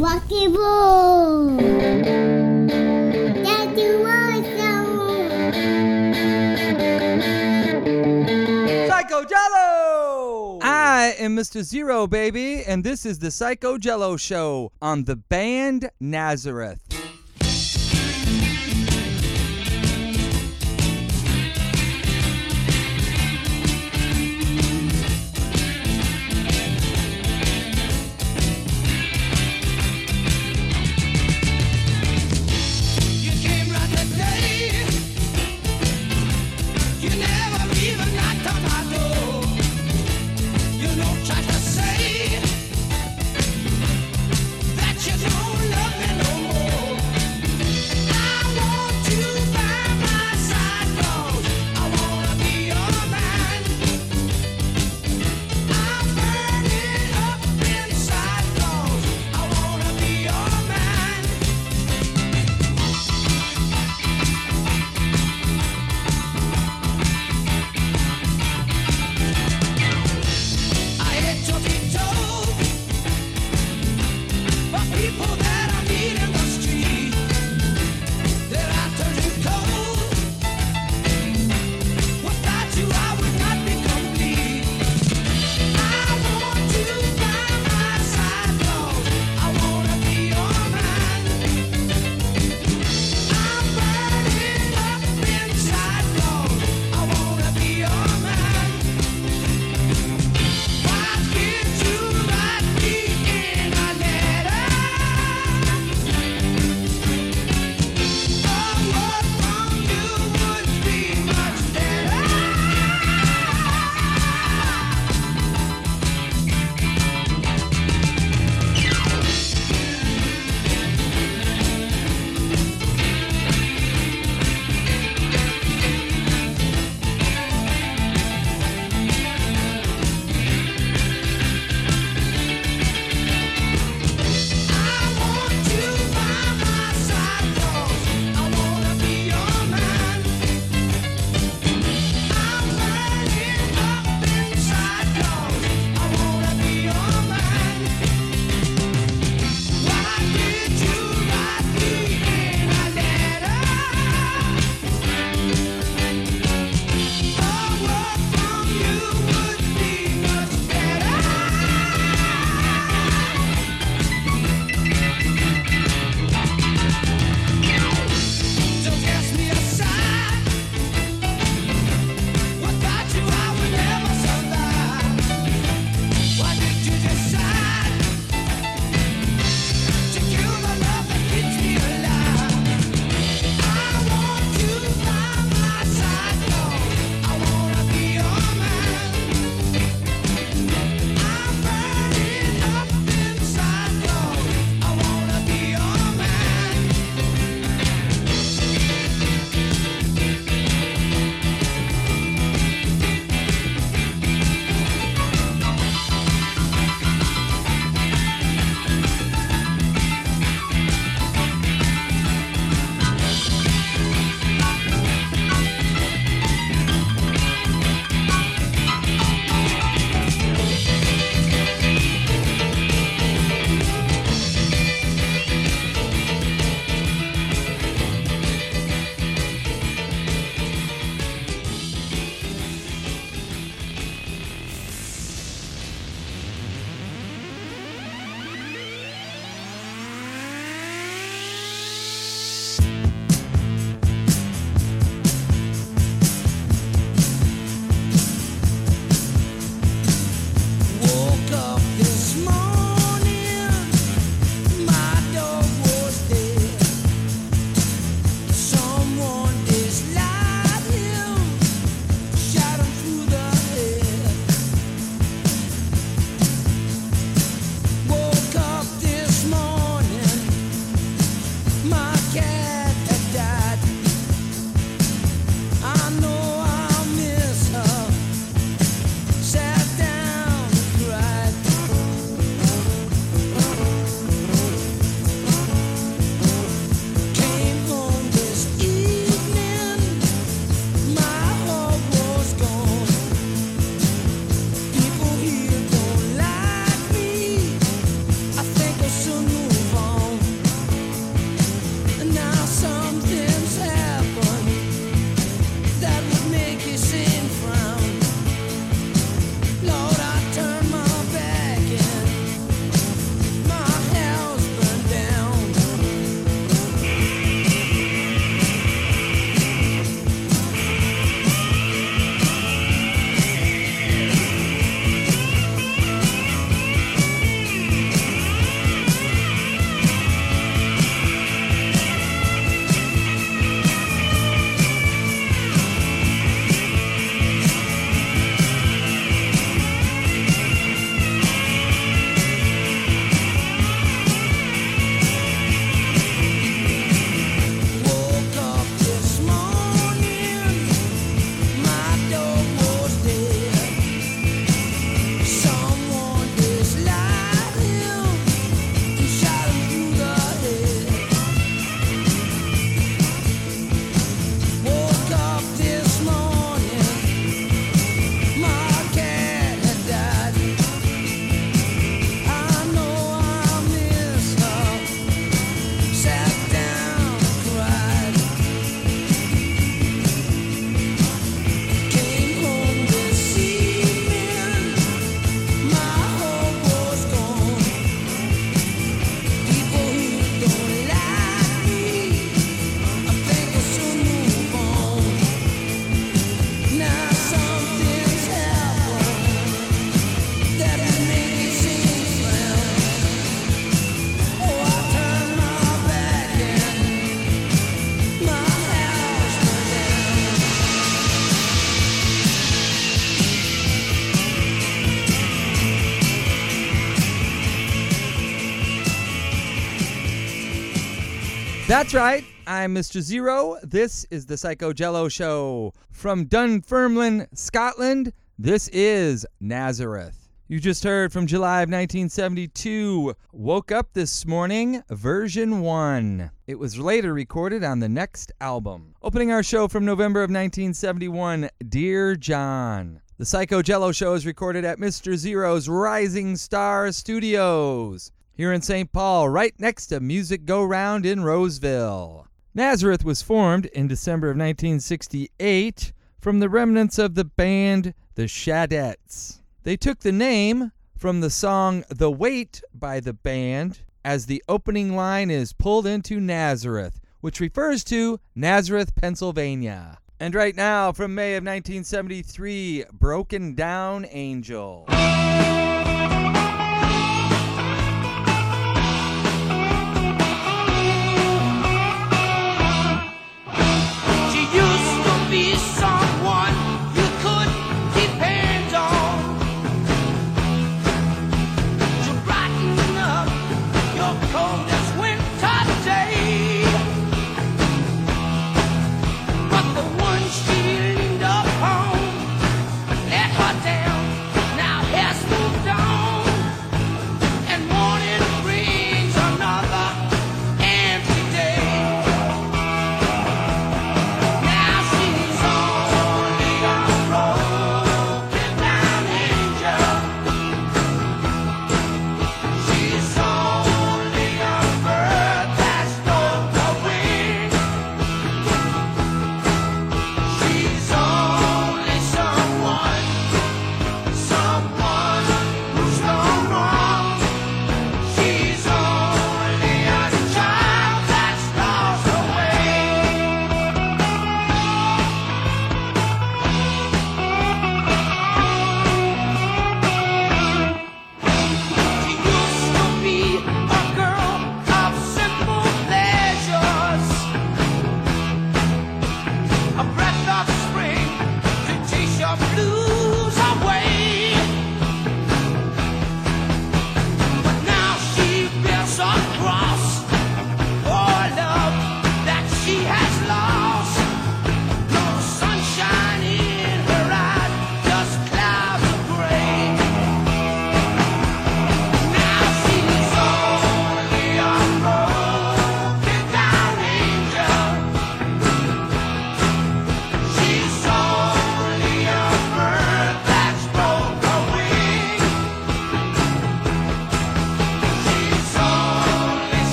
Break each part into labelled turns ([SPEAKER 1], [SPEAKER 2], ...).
[SPEAKER 1] Rocky Ball. Daddy
[SPEAKER 2] Psycho Jello! I am Mr. Zero, baby, and this is the Psycho Jello Show on the band Nazareth. That's right. I'm Mr. Zero. This is the Psycho Jello Show. From Dunfermline, Scotland, this is Nazareth. You just heard from July of 1972, Woke Up This Morning, version 1. It was later recorded on the next album. Opening our show from November of 1971, Dear John. The Psycho Jello Show is recorded at Mr. Zero's Rising Star Studios here in St. Paul, right next to Music Go Round in Roseville. Nazareth was formed in December of 1968 from the remnants of the band The Shadettes. They took the name from the song The Weight by the band, as the opening line is pulled into Nazareth, which refers to Nazareth, Pennsylvania. And right now, from May of 1973, Broken Down Angel.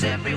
[SPEAKER 2] Blackness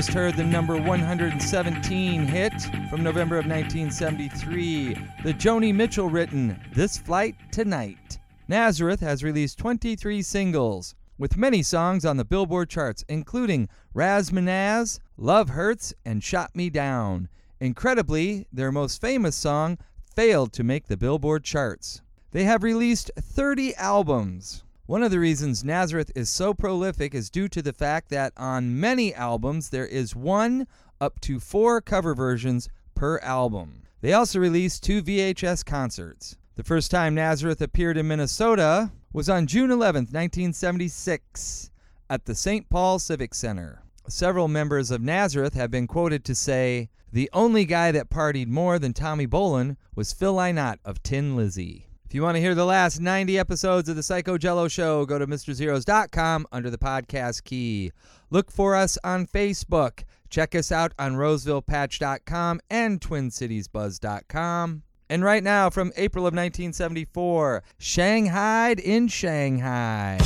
[SPEAKER 3] just heard the number 117 hit from November of 1973, the Joni Mitchell written This Flight Tonight. Nazareth has released 23 singles, with many songs on the Billboard charts, including Razamanaz, Love Hurts, and Shot Me Down. Incredibly, their most famous song failed to make the Billboard charts. They have released 30 albums. One of the reasons Nazareth is so prolific is due to the fact that on many albums there is one up to four cover versions per album. They also released two VHS concerts. The first time Nazareth appeared in Minnesota was on June 11, 1976, at the St. Paul Civic Center. Several members of Nazareth have been quoted to say, The only guy that partied more than Tommy Bolin was Phil Lynott of Thin Lizzy. If you want to hear the last 90 episodes of the Psycho Jello Show, go to MrZeros.com under the podcast key. Look for us on Facebook. Check us out on Rosevillepatch.com and TwinCitiesBuzz.com. And right now, from April of 1974, Shanghai'd in Shanghai.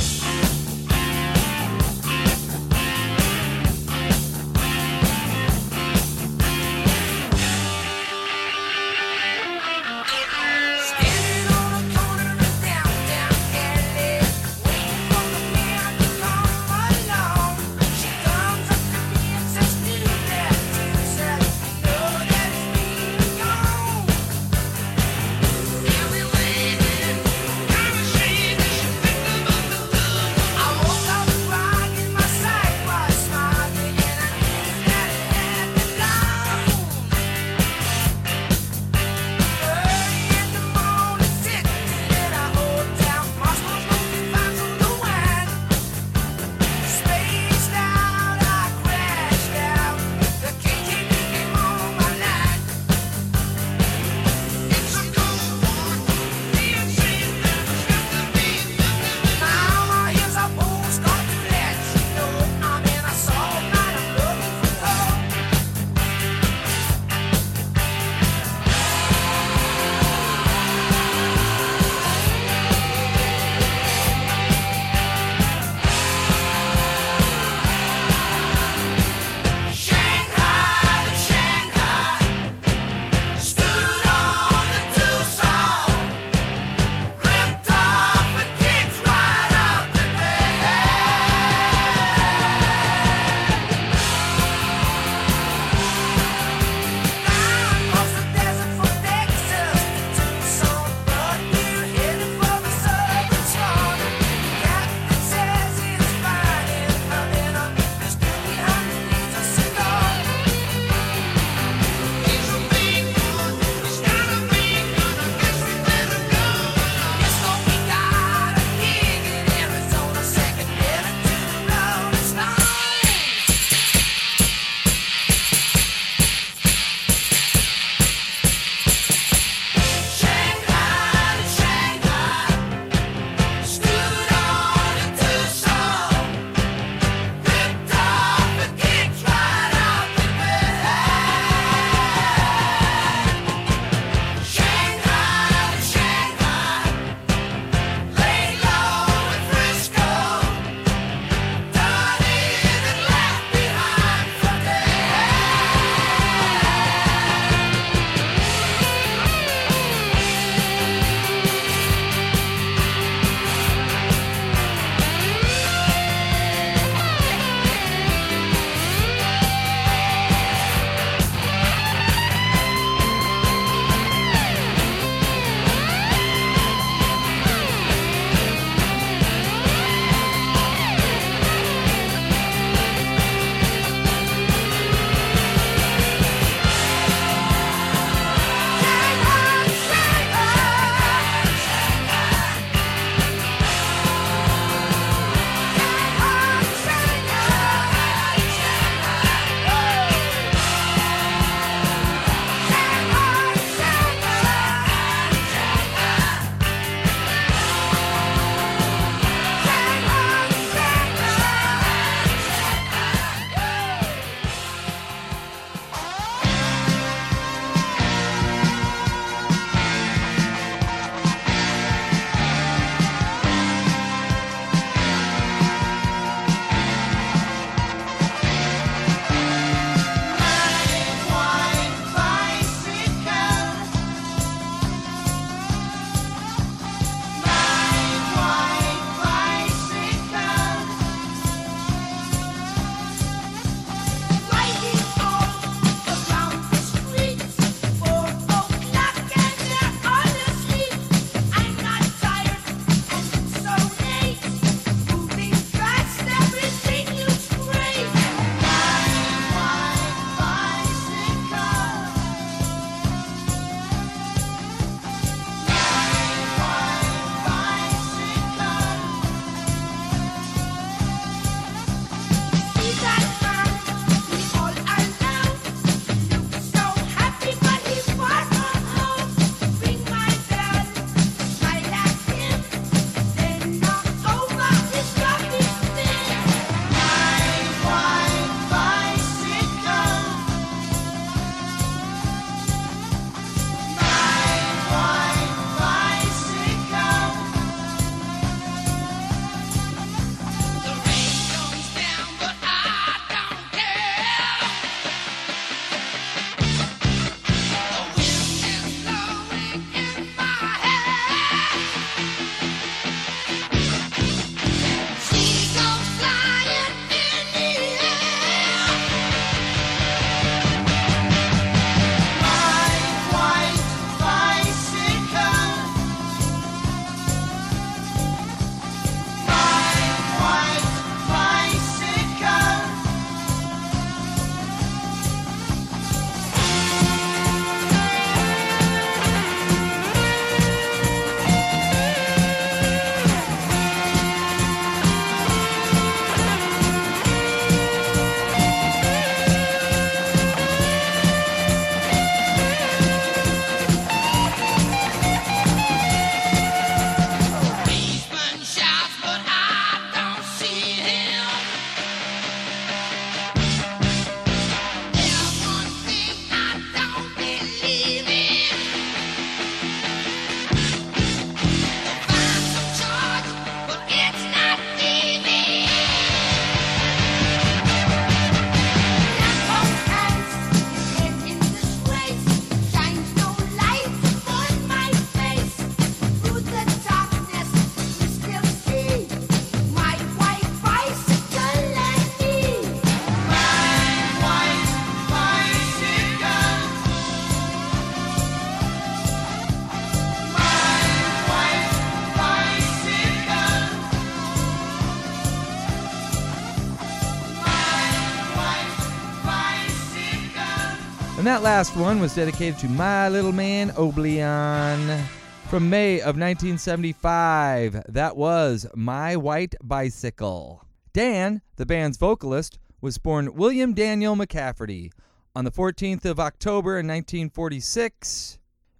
[SPEAKER 2] Last one was dedicated to my little man, Oblion. From May of 1975, that was My White Bicycle. Dan, the band's vocalist, was born William Daniel McCafferty on the 14th of October in 1946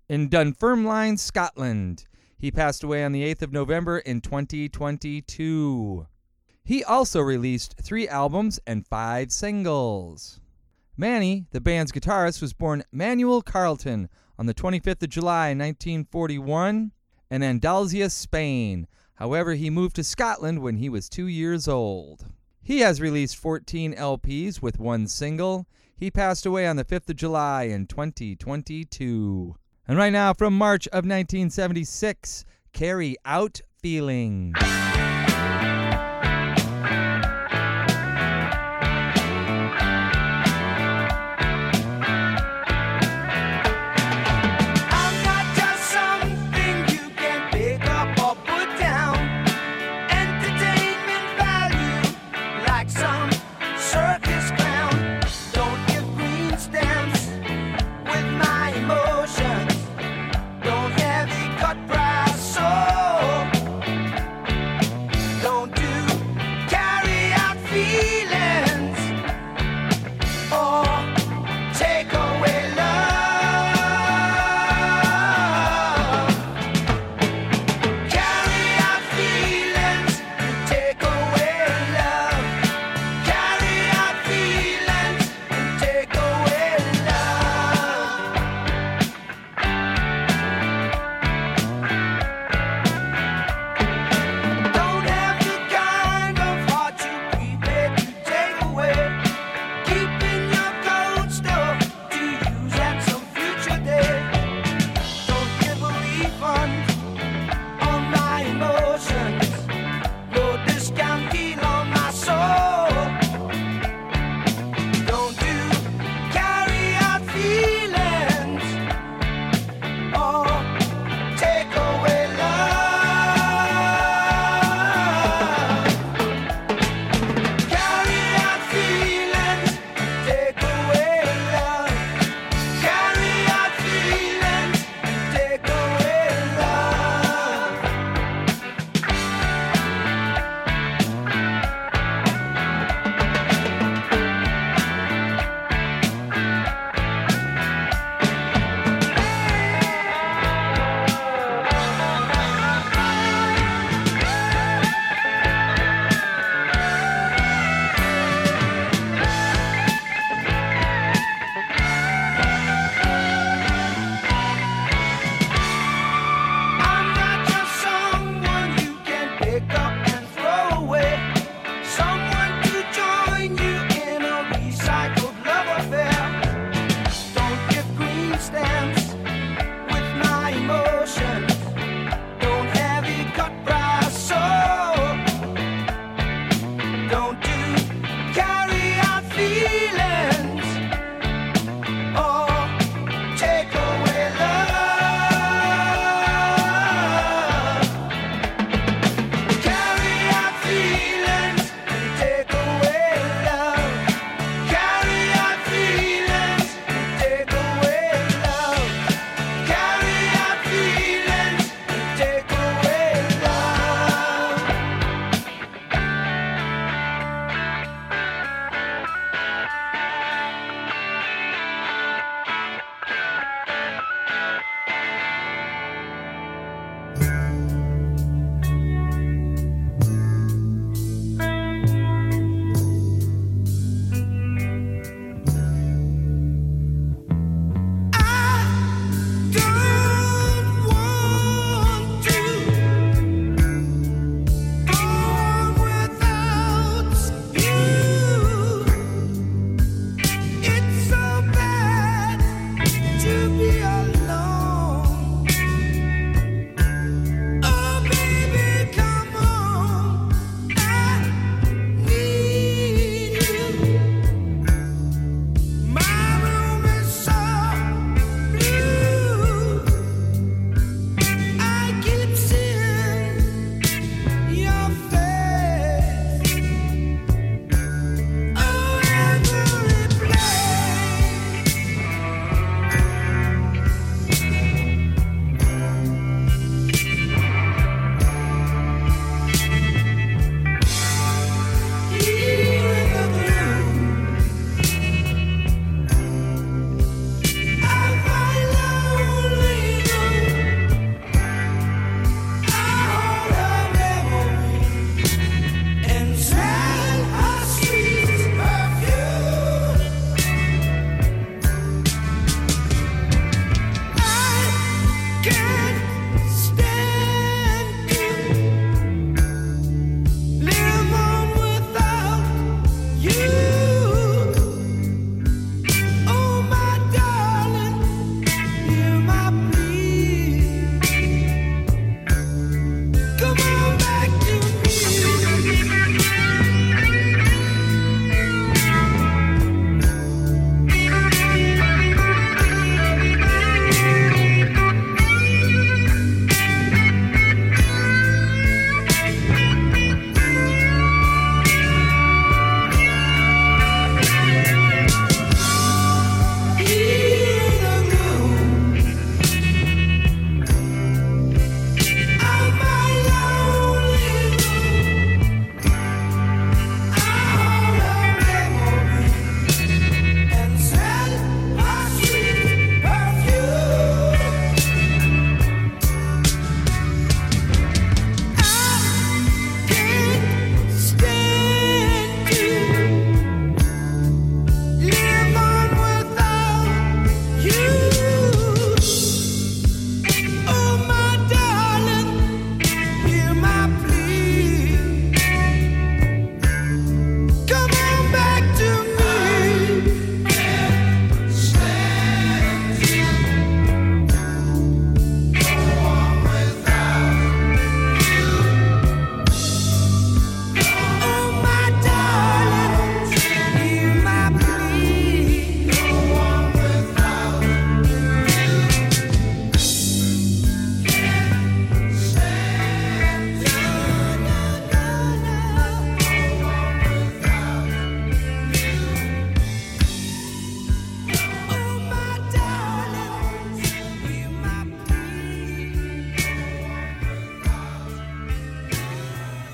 [SPEAKER 2] in Dunfermline, Scotland. He passed away on the 8th of November in 2022. He also released three albums and five singles. Manny, the band's guitarist, was born Manuel Charlton on the 25th of July 1941 in Andalusia, Spain. However, he moved to Scotland when he was two years old. He has released 14 LPs with one single. He passed away on the 5th of July in 2022. And right now, from March of 1976, Carry Out Feeling.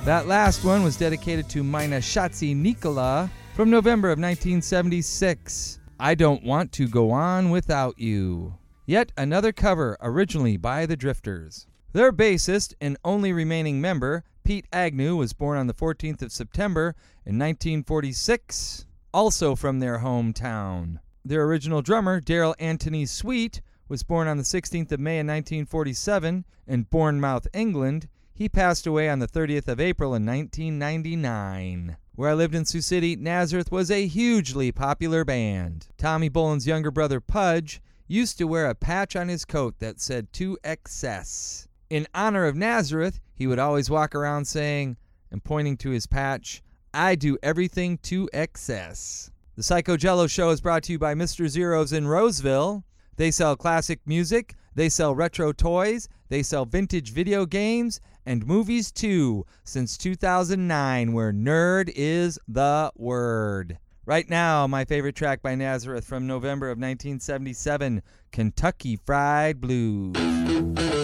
[SPEAKER 2] That last one was dedicated to Mina Shatsi Nikola from November of 1976. I Don't Want to Go On Without You. Yet another cover, originally by the Drifters. Their bassist and only remaining member, Pete Agnew, was born on the 14th of September in 1946, also from their hometown. Their original drummer, Darrell Anthony Sweet, was born on the 16th of May in 1947 in Bournemouth, England. He passed away on the 30th of April in 1999. Where I lived in Sioux City, Nazareth was a hugely popular band. Tommy Bolin's younger brother, Pudge, used to wear a patch on his coat that said to excess. In honor of Nazareth, he would always walk around saying, and pointing to his patch, I do everything to excess. The Psycho Jello Show is brought to you by Mr. Zeros in Roseville. They sell classic music, they sell retro toys, they sell vintage video games, and movies too, since 2009, where nerd is the word. Right now, my favorite track by Nazareth from November of 1977 Kentucky Fried Blues.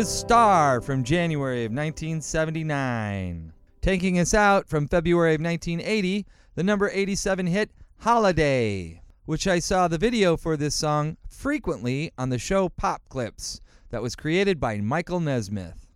[SPEAKER 2] was Star from January of 1979. Taking us out from February of 1980, the number 87 hit Holiday, which I saw the video for this song frequently on the show Pop Clips that was created by Michael Nesmith.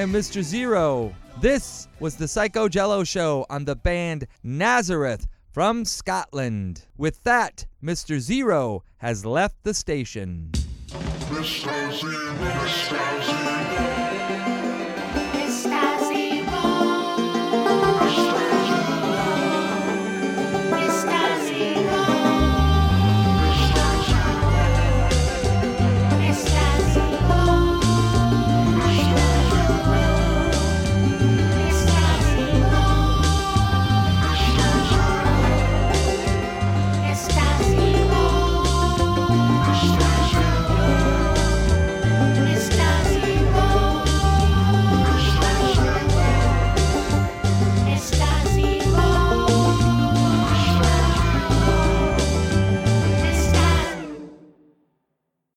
[SPEAKER 3] and
[SPEAKER 2] Mr. Zero. This was the Psycho Jello show on the band Nazareth from Scotland. With that, Mr. Zero has left the station. Mr.
[SPEAKER 4] Zero, Mr. Zero. Mr. Zero.